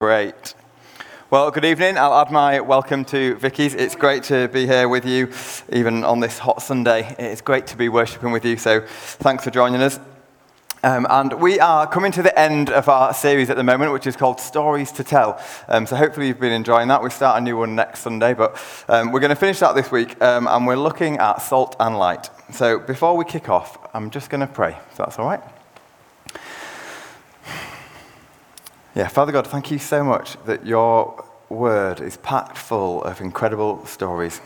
Great. Well, good evening. I'll add my welcome to Vicky's. It's great to be here with you, even on this hot Sunday. It's great to be worshipping with you, so thanks for joining us. Um, and we are coming to the end of our series at the moment, which is called Stories to Tell. Um, so hopefully you've been enjoying that. We start a new one next Sunday, but um, we're going to finish that this week, um, and we're looking at salt and light. So before we kick off, I'm just going to pray, if that's all right. Yeah, Father God, thank you so much that your word is packed full of incredible stories,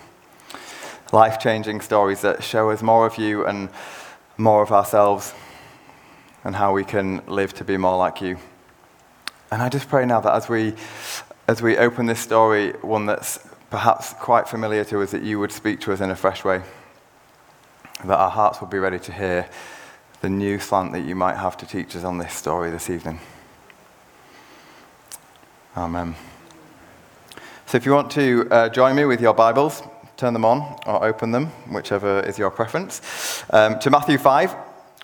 life changing stories that show us more of you and more of ourselves and how we can live to be more like you. And I just pray now that as we, as we open this story, one that's perhaps quite familiar to us, that you would speak to us in a fresh way, that our hearts would be ready to hear the new slant that you might have to teach us on this story this evening. Amen. So if you want to uh, join me with your Bibles, turn them on or open them, whichever is your preference, um, to Matthew 5.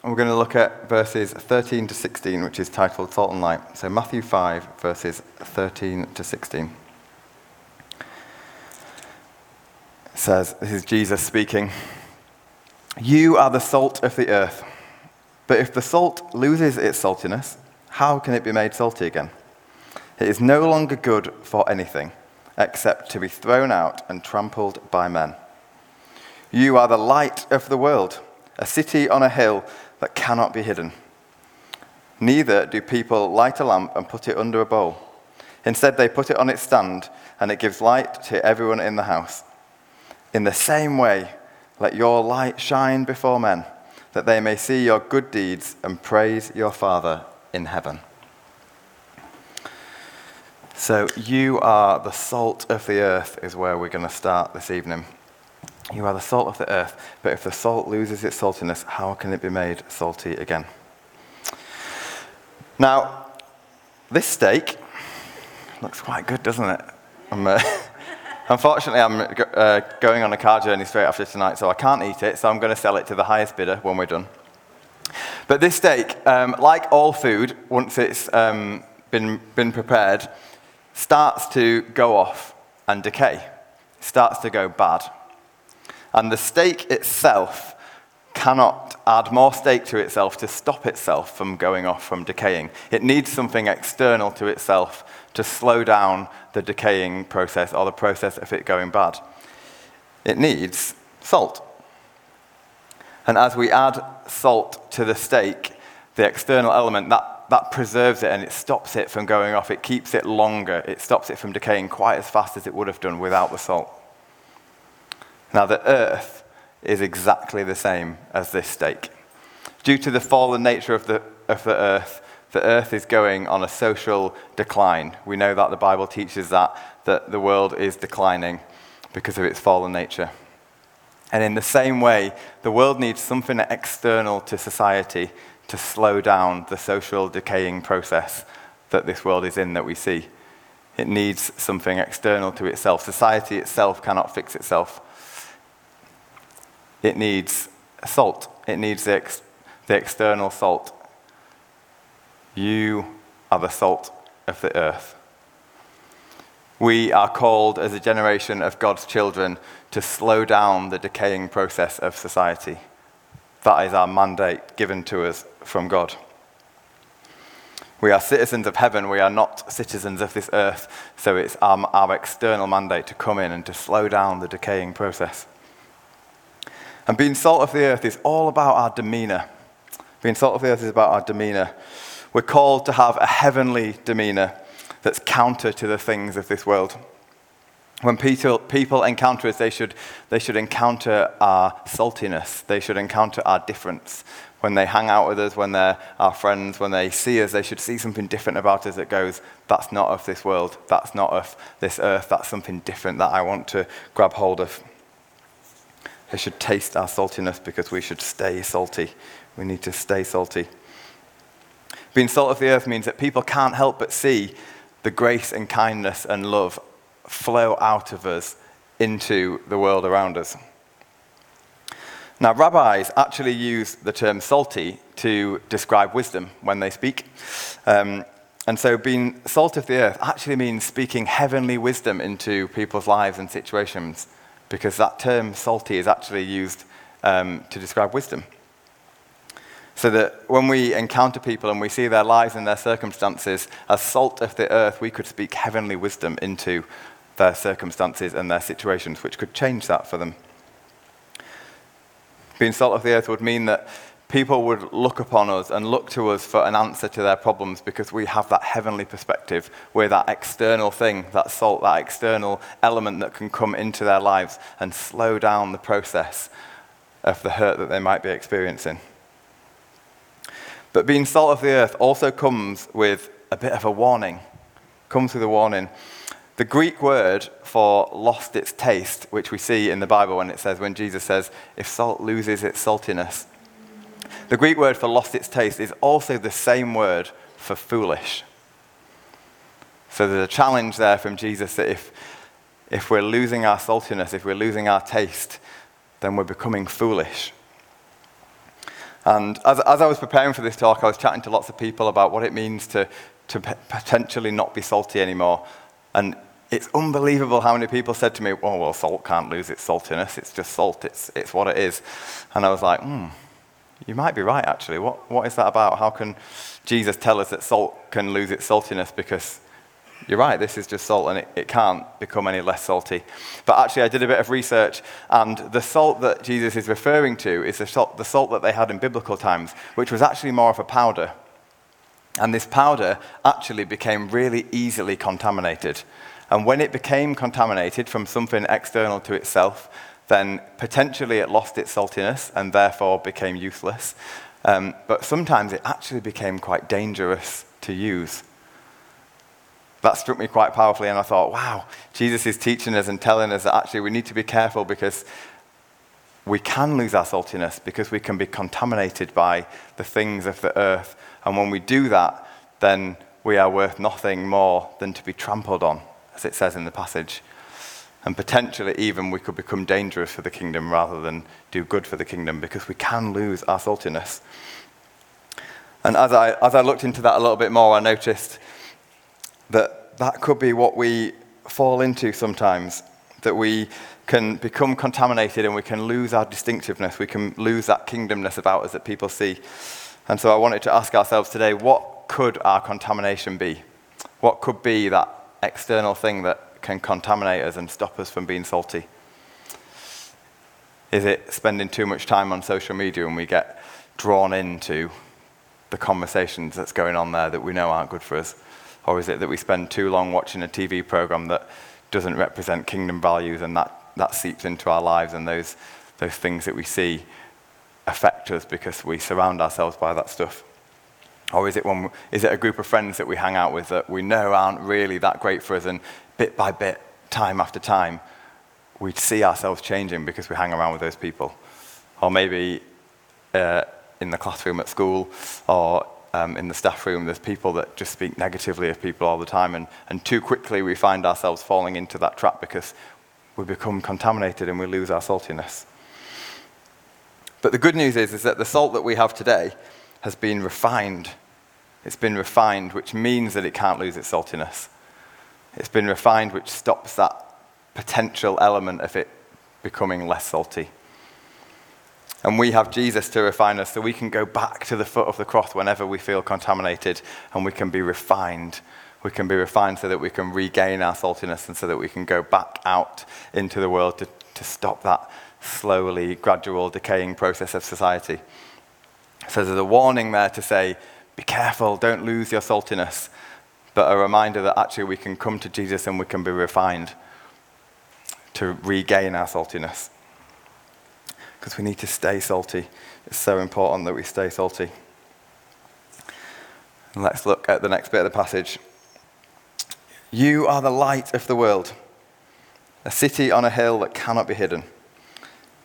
We're going to look at verses 13 to 16, which is titled Salt and Light. So Matthew 5, verses 13 to 16. It says, This is Jesus speaking. You are the salt of the earth. But if the salt loses its saltiness, how can it be made salty again? It is no longer good for anything except to be thrown out and trampled by men. You are the light of the world, a city on a hill that cannot be hidden. Neither do people light a lamp and put it under a bowl. Instead, they put it on its stand, and it gives light to everyone in the house. In the same way, let your light shine before men, that they may see your good deeds and praise your Father in heaven. So, you are the salt of the earth, is where we're going to start this evening. You are the salt of the earth, but if the salt loses its saltiness, how can it be made salty again? Now, this steak looks quite good, doesn't it? I'm, uh, unfortunately, I'm uh, going on a car journey straight after tonight, so I can't eat it, so I'm going to sell it to the highest bidder when we're done. But this steak, um, like all food, once it's um, been, been prepared, starts to go off and decay, starts to go bad. And the steak itself cannot add more steak to itself to stop itself from going off, from decaying. It needs something external to itself to slow down the decaying process or the process of it going bad. It needs salt. And as we add salt to the steak, the external element, that that preserves it and it stops it from going off. It keeps it longer. It stops it from decaying quite as fast as it would have done without the salt. Now, the earth is exactly the same as this steak. Due to the fallen nature of the, of the earth, the earth is going on a social decline. We know that the Bible teaches that, that the world is declining because of its fallen nature. And in the same way, the world needs something external to society to slow down the social decaying process that this world is in that we see. It needs something external to itself. Society itself cannot fix itself. It needs salt, it needs the, ex- the external salt. You are the salt of the earth. We are called as a generation of God's children to slow down the decaying process of society. That is our mandate given to us from God. We are citizens of heaven, we are not citizens of this earth, so it's our, our external mandate to come in and to slow down the decaying process. And being salt of the earth is all about our demeanor. Being salt of the earth is about our demeanor. We're called to have a heavenly demeanor that's counter to the things of this world. When people, people encounter us, they should, they should encounter our saltiness. They should encounter our difference. When they hang out with us, when they're our friends, when they see us, they should see something different about us that goes, that's not of this world. That's not of this earth. That's something different that I want to grab hold of. They should taste our saltiness because we should stay salty. We need to stay salty. Being salt of the earth means that people can't help but see the grace and kindness and love flow out of us into the world around us. Now, rabbis actually use the term salty to describe wisdom when they speak. Um, And so, being salt of the earth actually means speaking heavenly wisdom into people's lives and situations, because that term salty is actually used um, to describe wisdom. So that when we encounter people and we see their lives and their circumstances as salt of the earth, we could speak heavenly wisdom into their circumstances and their situations, which could change that for them. Being salt of the earth would mean that people would look upon us and look to us for an answer to their problems because we have that heavenly perspective. We're that external thing, that salt, that external element that can come into their lives and slow down the process of the hurt that they might be experiencing. But being salt of the earth also comes with a bit of a warning. Comes with a warning. The Greek word for lost its taste, which we see in the Bible when it says, when Jesus says, if salt loses its saltiness. The Greek word for lost its taste is also the same word for foolish. So there's a challenge there from Jesus that if, if we're losing our saltiness, if we're losing our taste, then we're becoming foolish. And as, as I was preparing for this talk, I was chatting to lots of people about what it means to, to potentially not be salty anymore. And it's unbelievable how many people said to me, oh, well, salt can't lose its saltiness. It's just salt. It's, it's what it is. And I was like, hmm, you might be right, actually. What, what is that about? How can Jesus tell us that salt can lose its saltiness? Because you're right, this is just salt and it, it can't become any less salty. But actually, I did a bit of research, and the salt that Jesus is referring to is the salt, the salt that they had in biblical times, which was actually more of a powder. And this powder actually became really easily contaminated. And when it became contaminated from something external to itself, then potentially it lost its saltiness and therefore became useless. Um, but sometimes it actually became quite dangerous to use that struck me quite powerfully, and I thought, wow, Jesus is teaching us and telling us that actually we need to be careful because we can lose our saltiness because we can be contaminated by the things of the earth. And when we do that, then we are worth nothing more than to be trampled on, as it says in the passage. And potentially, even we could become dangerous for the kingdom rather than do good for the kingdom because we can lose our saltiness. And as I, as I looked into that a little bit more, I noticed that that could be what we fall into sometimes, that we can become contaminated and we can lose our distinctiveness, we can lose that kingdomness about us that people see. And so I wanted to ask ourselves today what could our contamination be? What could be that external thing that can contaminate us and stop us from being salty? Is it spending too much time on social media and we get drawn into the conversations that's going on there that we know aren't good for us? Or is it that we spend too long watching a TV program that doesn't represent kingdom values and that, that seeps into our lives and those, those things that we see affect us because we surround ourselves by that stuff? Or is it, one, is it a group of friends that we hang out with that we know aren't really that great for us and bit by bit, time after time, we see ourselves changing because we hang around with those people? Or maybe uh, in the classroom at school or um, in the staff room, there's people that just speak negatively of people all the time, and, and too quickly we find ourselves falling into that trap because we become contaminated and we lose our saltiness. But the good news is, is that the salt that we have today has been refined. It's been refined, which means that it can't lose its saltiness. It's been refined, which stops that potential element of it becoming less salty. And we have Jesus to refine us so we can go back to the foot of the cross whenever we feel contaminated and we can be refined. We can be refined so that we can regain our saltiness and so that we can go back out into the world to, to stop that slowly, gradual, decaying process of society. So there's a warning there to say, be careful, don't lose your saltiness. But a reminder that actually we can come to Jesus and we can be refined to regain our saltiness because we need to stay salty. It's so important that we stay salty. And let's look at the next bit of the passage. You are the light of the world, a city on a hill that cannot be hidden.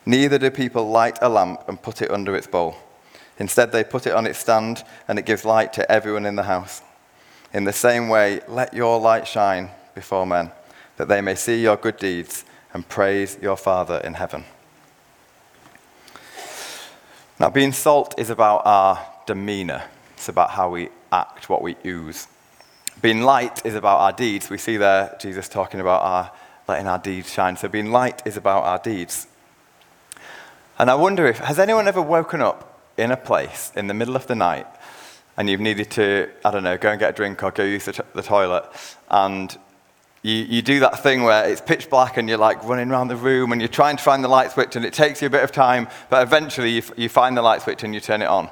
Neither do people light a lamp and put it under its bowl. Instead, they put it on its stand, and it gives light to everyone in the house. In the same way, let your light shine before men, that they may see your good deeds and praise your Father in heaven. Now, being salt is about our demeanor, it's about how we act, what we ooze. Being light is about our deeds. We see there Jesus talking about our letting our deeds shine. So being light is about our deeds. And I wonder if, has anyone ever woken up in a place in the middle of the night and you've needed to, I don't know, go and get a drink or go use the, t- the toilet and you, you do that thing where it's pitch black and you're like running around the room and you're trying to find the light switch and it takes you a bit of time, but eventually you, f- you find the light switch and you turn it on.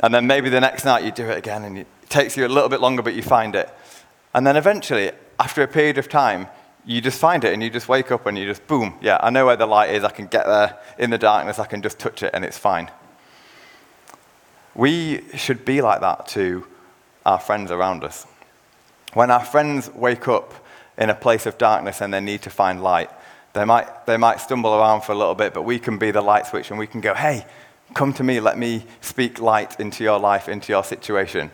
And then maybe the next night you do it again and it takes you a little bit longer, but you find it. And then eventually, after a period of time, you just find it and you just wake up and you just, boom, yeah, I know where the light is. I can get there in the darkness. I can just touch it and it's fine. We should be like that to our friends around us. When our friends wake up in a place of darkness and they need to find light, they might, they might stumble around for a little bit, but we can be the light switch and we can go, hey, come to me, let me speak light into your life, into your situation.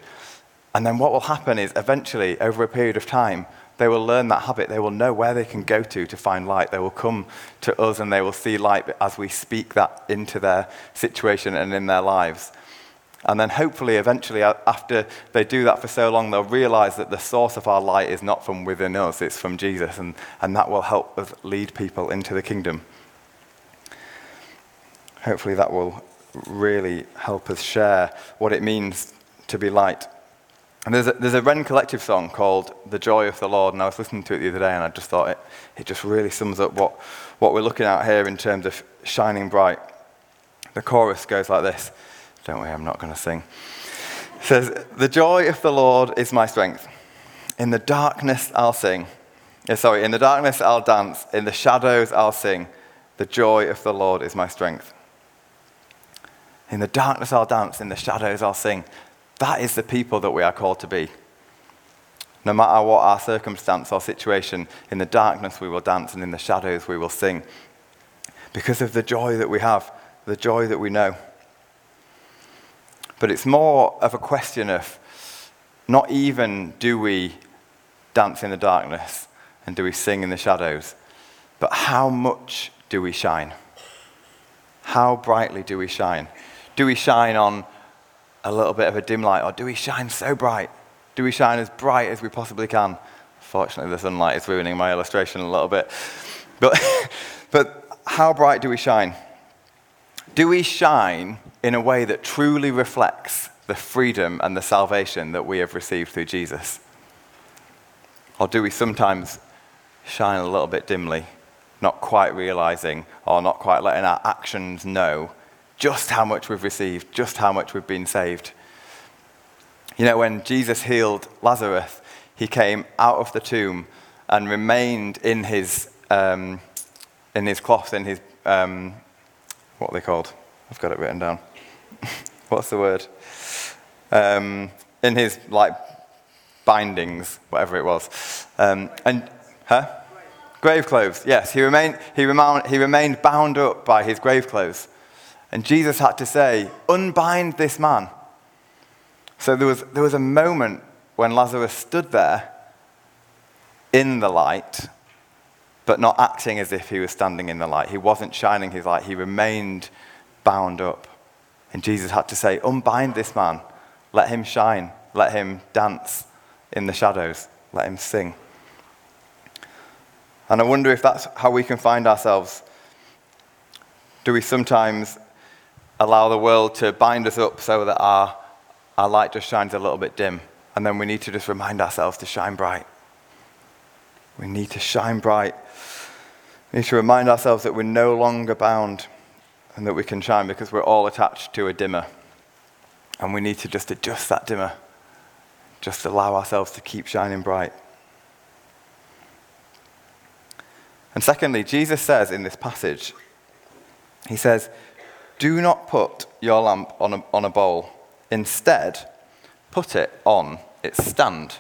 And then what will happen is eventually, over a period of time, they will learn that habit. They will know where they can go to to find light. They will come to us and they will see light as we speak that into their situation and in their lives. And then hopefully, eventually, after they do that for so long, they'll realize that the source of our light is not from within us, it's from Jesus. And, and that will help us lead people into the kingdom. Hopefully, that will really help us share what it means to be light. And there's a, there's a Rend Collective song called The Joy of the Lord, and I was listening to it the other day, and I just thought it, it just really sums up what, what we're looking at here in terms of shining bright. The chorus goes like this. Don't worry, I'm not going to sing. It says, The joy of the Lord is my strength. In the darkness I'll sing. Yeah, sorry, in the darkness I'll dance. In the shadows I'll sing. The joy of the Lord is my strength. In the darkness I'll dance. In the shadows I'll sing. That is the people that we are called to be. No matter what our circumstance or situation, in the darkness we will dance and in the shadows we will sing. Because of the joy that we have, the joy that we know. But it's more of a question of not even do we dance in the darkness and do we sing in the shadows, but how much do we shine? How brightly do we shine? Do we shine on a little bit of a dim light, or do we shine so bright? Do we shine as bright as we possibly can? Fortunately, the sunlight is ruining my illustration a little bit. But, but how bright do we shine? Do we shine in a way that truly reflects the freedom and the salvation that we have received through Jesus? Or do we sometimes shine a little bit dimly, not quite realizing or not quite letting our actions know just how much we've received, just how much we've been saved. You know, when Jesus healed Lazarus, he came out of the tomb and remained in his, um, in his cloth, in his, um, what are they called? I've got it written down. What's the word? Um, in his, like, bindings, whatever it was. Um, and, huh? Grave clothes, yes. He remained, he, remained, he remained bound up by his grave clothes. And Jesus had to say, Unbind this man. So there was, there was a moment when Lazarus stood there in the light, but not acting as if he was standing in the light. He wasn't shining his light, he remained bound up. And Jesus had to say, Unbind this man, let him shine, let him dance in the shadows, let him sing. And I wonder if that's how we can find ourselves. Do we sometimes allow the world to bind us up so that our, our light just shines a little bit dim. And then we need to just remind ourselves to shine bright. We need to shine bright. We need to remind ourselves that we're no longer bound and that we can shine because we're all attached to a dimmer. And we need to just adjust that dimmer, just allow ourselves to keep shining bright. And secondly, Jesus says in this passage, He says, do not put your lamp on a, on a bowl. Instead, put it on its stand.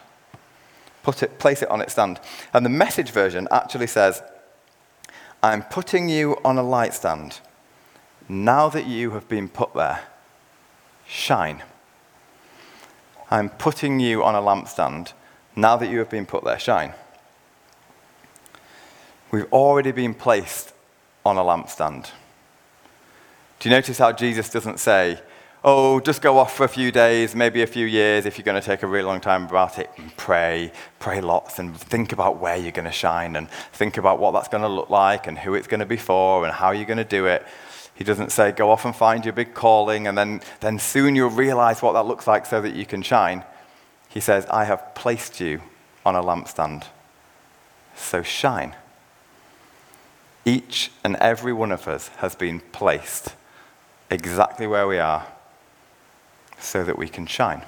Put it, place it on its stand. And the message version actually says, I'm putting you on a light stand. Now that you have been put there, shine. I'm putting you on a lampstand. Now that you have been put there, shine. We've already been placed on a lampstand. Do you notice how Jesus doesn't say, oh, just go off for a few days, maybe a few years if you're going to take a really long time about it and pray, pray lots and think about where you're going to shine and think about what that's going to look like and who it's going to be for and how you're going to do it. He doesn't say, go off and find your big calling and then, then soon you'll realize what that looks like so that you can shine. He says, I have placed you on a lampstand, so shine. Each and every one of us has been placed exactly where we are so that we can shine.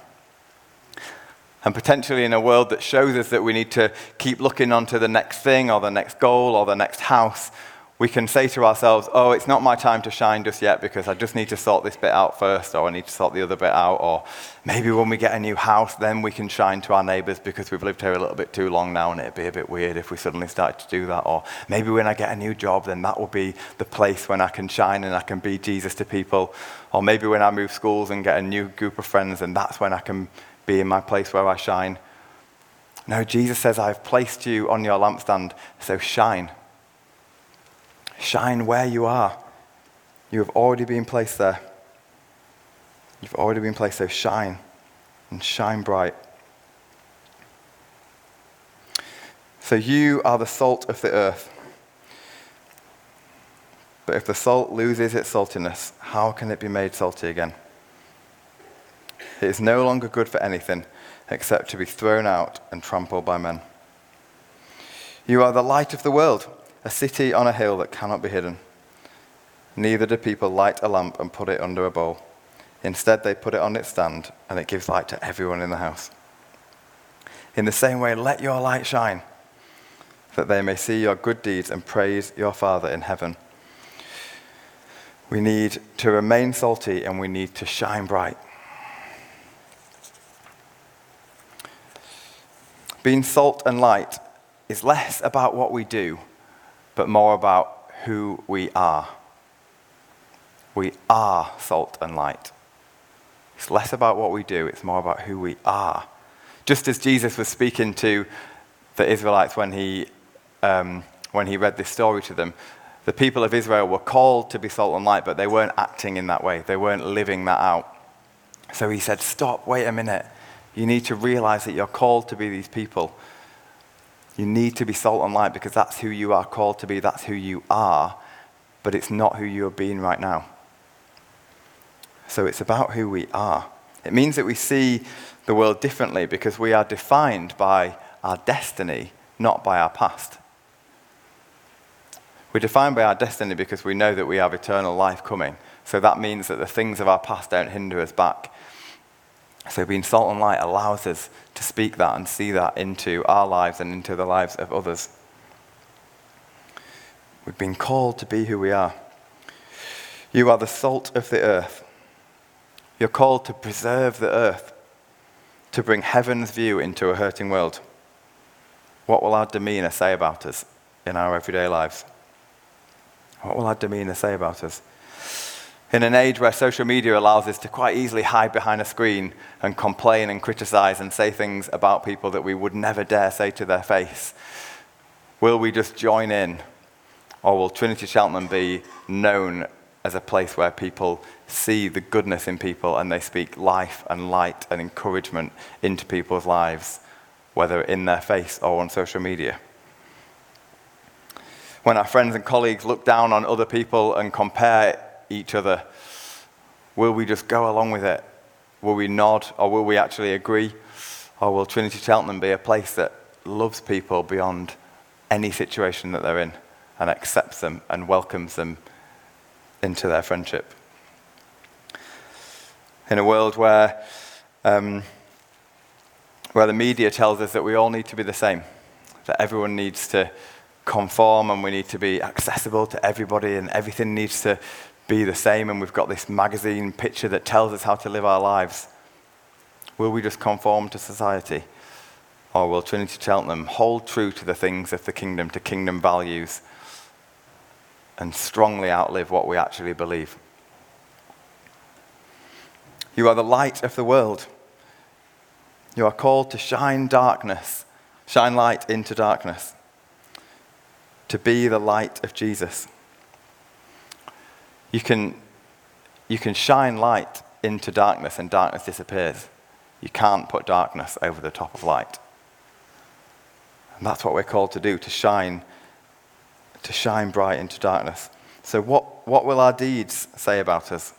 And potentially in a world that shows us that we need to keep looking onto the next thing or the next goal or the next house, we can say to ourselves, oh, it's not my time to shine just yet because I just need to sort this bit out first, or I need to sort the other bit out, or maybe when we get a new house, then we can shine to our neighbors because we've lived here a little bit too long now and it'd be a bit weird if we suddenly started to do that, or maybe when I get a new job, then that will be the place when I can shine and I can be Jesus to people, or maybe when I move schools and get a new group of friends, and that's when I can be in my place where I shine. No, Jesus says, I've placed you on your lampstand, so shine. Shine where you are. You have already been placed there. You've already been placed there. Shine and shine bright. So you are the salt of the earth. But if the salt loses its saltiness, how can it be made salty again? It is no longer good for anything except to be thrown out and trampled by men. You are the light of the world a city on a hill that cannot be hidden. Neither do people light a lamp and put it under a bowl. Instead, they put it on its stand, and it gives light to everyone in the house. In the same way, let your light shine, that they may see your good deeds and praise your Father in heaven. We need to remain salty and we need to shine bright. Being salt and light is less about what we do but more about who we are. We are salt and light. It's less about what we do, it's more about who we are. Just as Jesus was speaking to the Israelites when he, um, when he read this story to them, the people of Israel were called to be salt and light, but they weren't acting in that way. They weren't living that out. So he said, Stop, wait a minute. You need to realize that you're called to be these people you need to be salt and light because that's who you are called to be, that's who you are, but it's not who you're being right now. So it's about who we are. It means that we see the world differently because we are defined by our destiny, not by our past. We're defined by our destiny because we know that we have eternal life coming. So that means that the things of our past don't hinder us back. So, being salt and light allows us to speak that and see that into our lives and into the lives of others. We've been called to be who we are. You are the salt of the earth. You're called to preserve the earth, to bring heaven's view into a hurting world. What will our demeanor say about us in our everyday lives? What will our demeanor say about us? In an age where social media allows us to quite easily hide behind a screen and complain and criticize and say things about people that we would never dare say to their face, will we just join in? Or will Trinity Cheltenham be known as a place where people see the goodness in people and they speak life and light and encouragement into people's lives, whether in their face or on social media? When our friends and colleagues look down on other people and compare each other? Will we just go along with it? Will we nod or will we actually agree? Or will Trinity Cheltenham be a place that loves people beyond any situation that they're in and accepts them and welcomes them into their friendship? In a world where, um, where the media tells us that we all need to be the same, that everyone needs to conform and we need to be accessible to everybody and everything needs to be the same and we've got this magazine picture that tells us how to live our lives? Will we just conform to society? Or will Trinity Cheltenham hold true to the things of the kingdom, to kingdom values, and strongly outlive what we actually believe? You are the light of the world. You are called to shine darkness, shine light into darkness, to be the light of Jesus. You can, you can shine light into darkness and darkness disappears. You can't put darkness over the top of light. And that's what we're called to do, to shine, to shine bright into darkness. So what, what will our deeds say about us?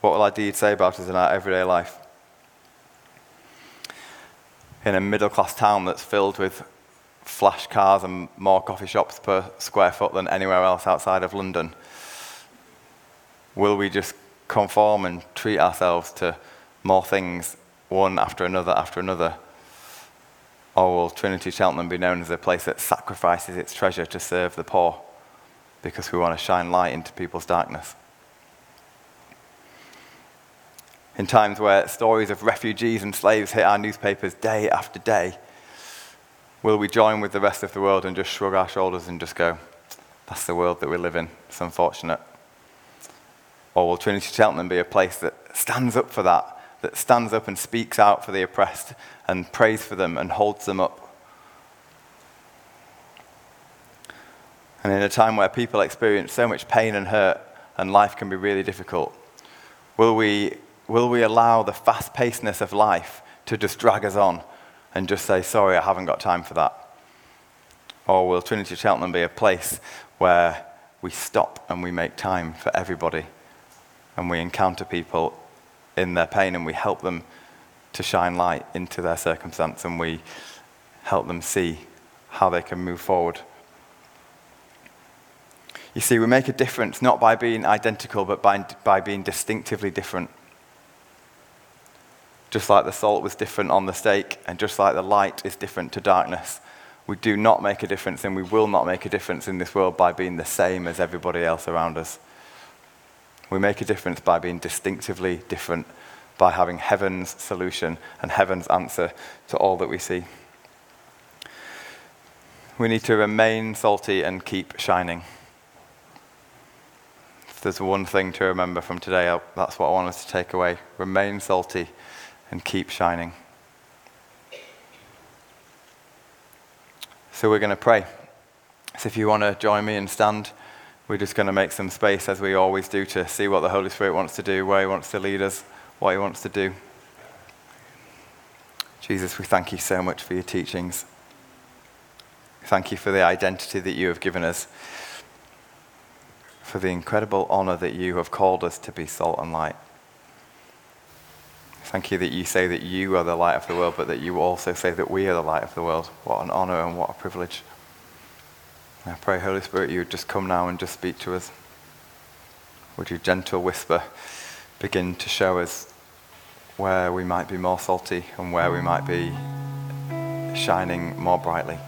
What will our deeds say about us in our everyday life? In a middle class town that's filled with flash cars and more coffee shops per square foot than anywhere else outside of London, will we just conform and treat ourselves to more things, one after another after another? Or will Trinity Cheltenham be known as a place that sacrifices its treasure to serve the poor because we want to shine light into people's darkness? In times where stories of refugees and slaves hit our newspapers day after day, will we join with the rest of the world and just shrug our shoulders and just go, that's the world that we live in, it's unfortunate? Oh, or will Trinity Cheltenham be a place that stands up for that, that stands up and speaks out for the oppressed and prays for them and holds them up? And in a time where people experience so much pain and hurt and life can be really difficult, will we, will we allow the fast pacedness of life to just drag us on and just say, sorry, I haven't got time for that? Or will Trinity Cheltenham be a place where we stop and we make time for everybody and we encounter people in their pain and we help them to shine light into their circumstance and we help them see how they can move forward. You see, we make a difference not by being identical, but by, by being distinctively different. Just like the salt was different on the steak, and just like the light is different to darkness, we do not make a difference, and we will not make a difference in this world by being the same as everybody else around us. We make a difference by being distinctively different, by having heaven's solution and heaven's answer to all that we see. We need to remain salty and keep shining. If there's one thing to remember from today, uh, that's what I want us to take away. Remain salty and keep shining. So we're going to pray. So if you want to join me and stand. We're just going to make some space, as we always do, to see what the Holy Spirit wants to do, where He wants to lead us, what He wants to do. Jesus, we thank you so much for your teachings. Thank you for the identity that you have given us, for the incredible honor that you have called us to be salt and light. Thank you that you say that you are the light of the world, but that you also say that we are the light of the world. What an honor and what a privilege. I pray, Holy Spirit, you would just come now and just speak to us. Would your gentle whisper begin to show us where we might be more salty and where we might be shining more brightly.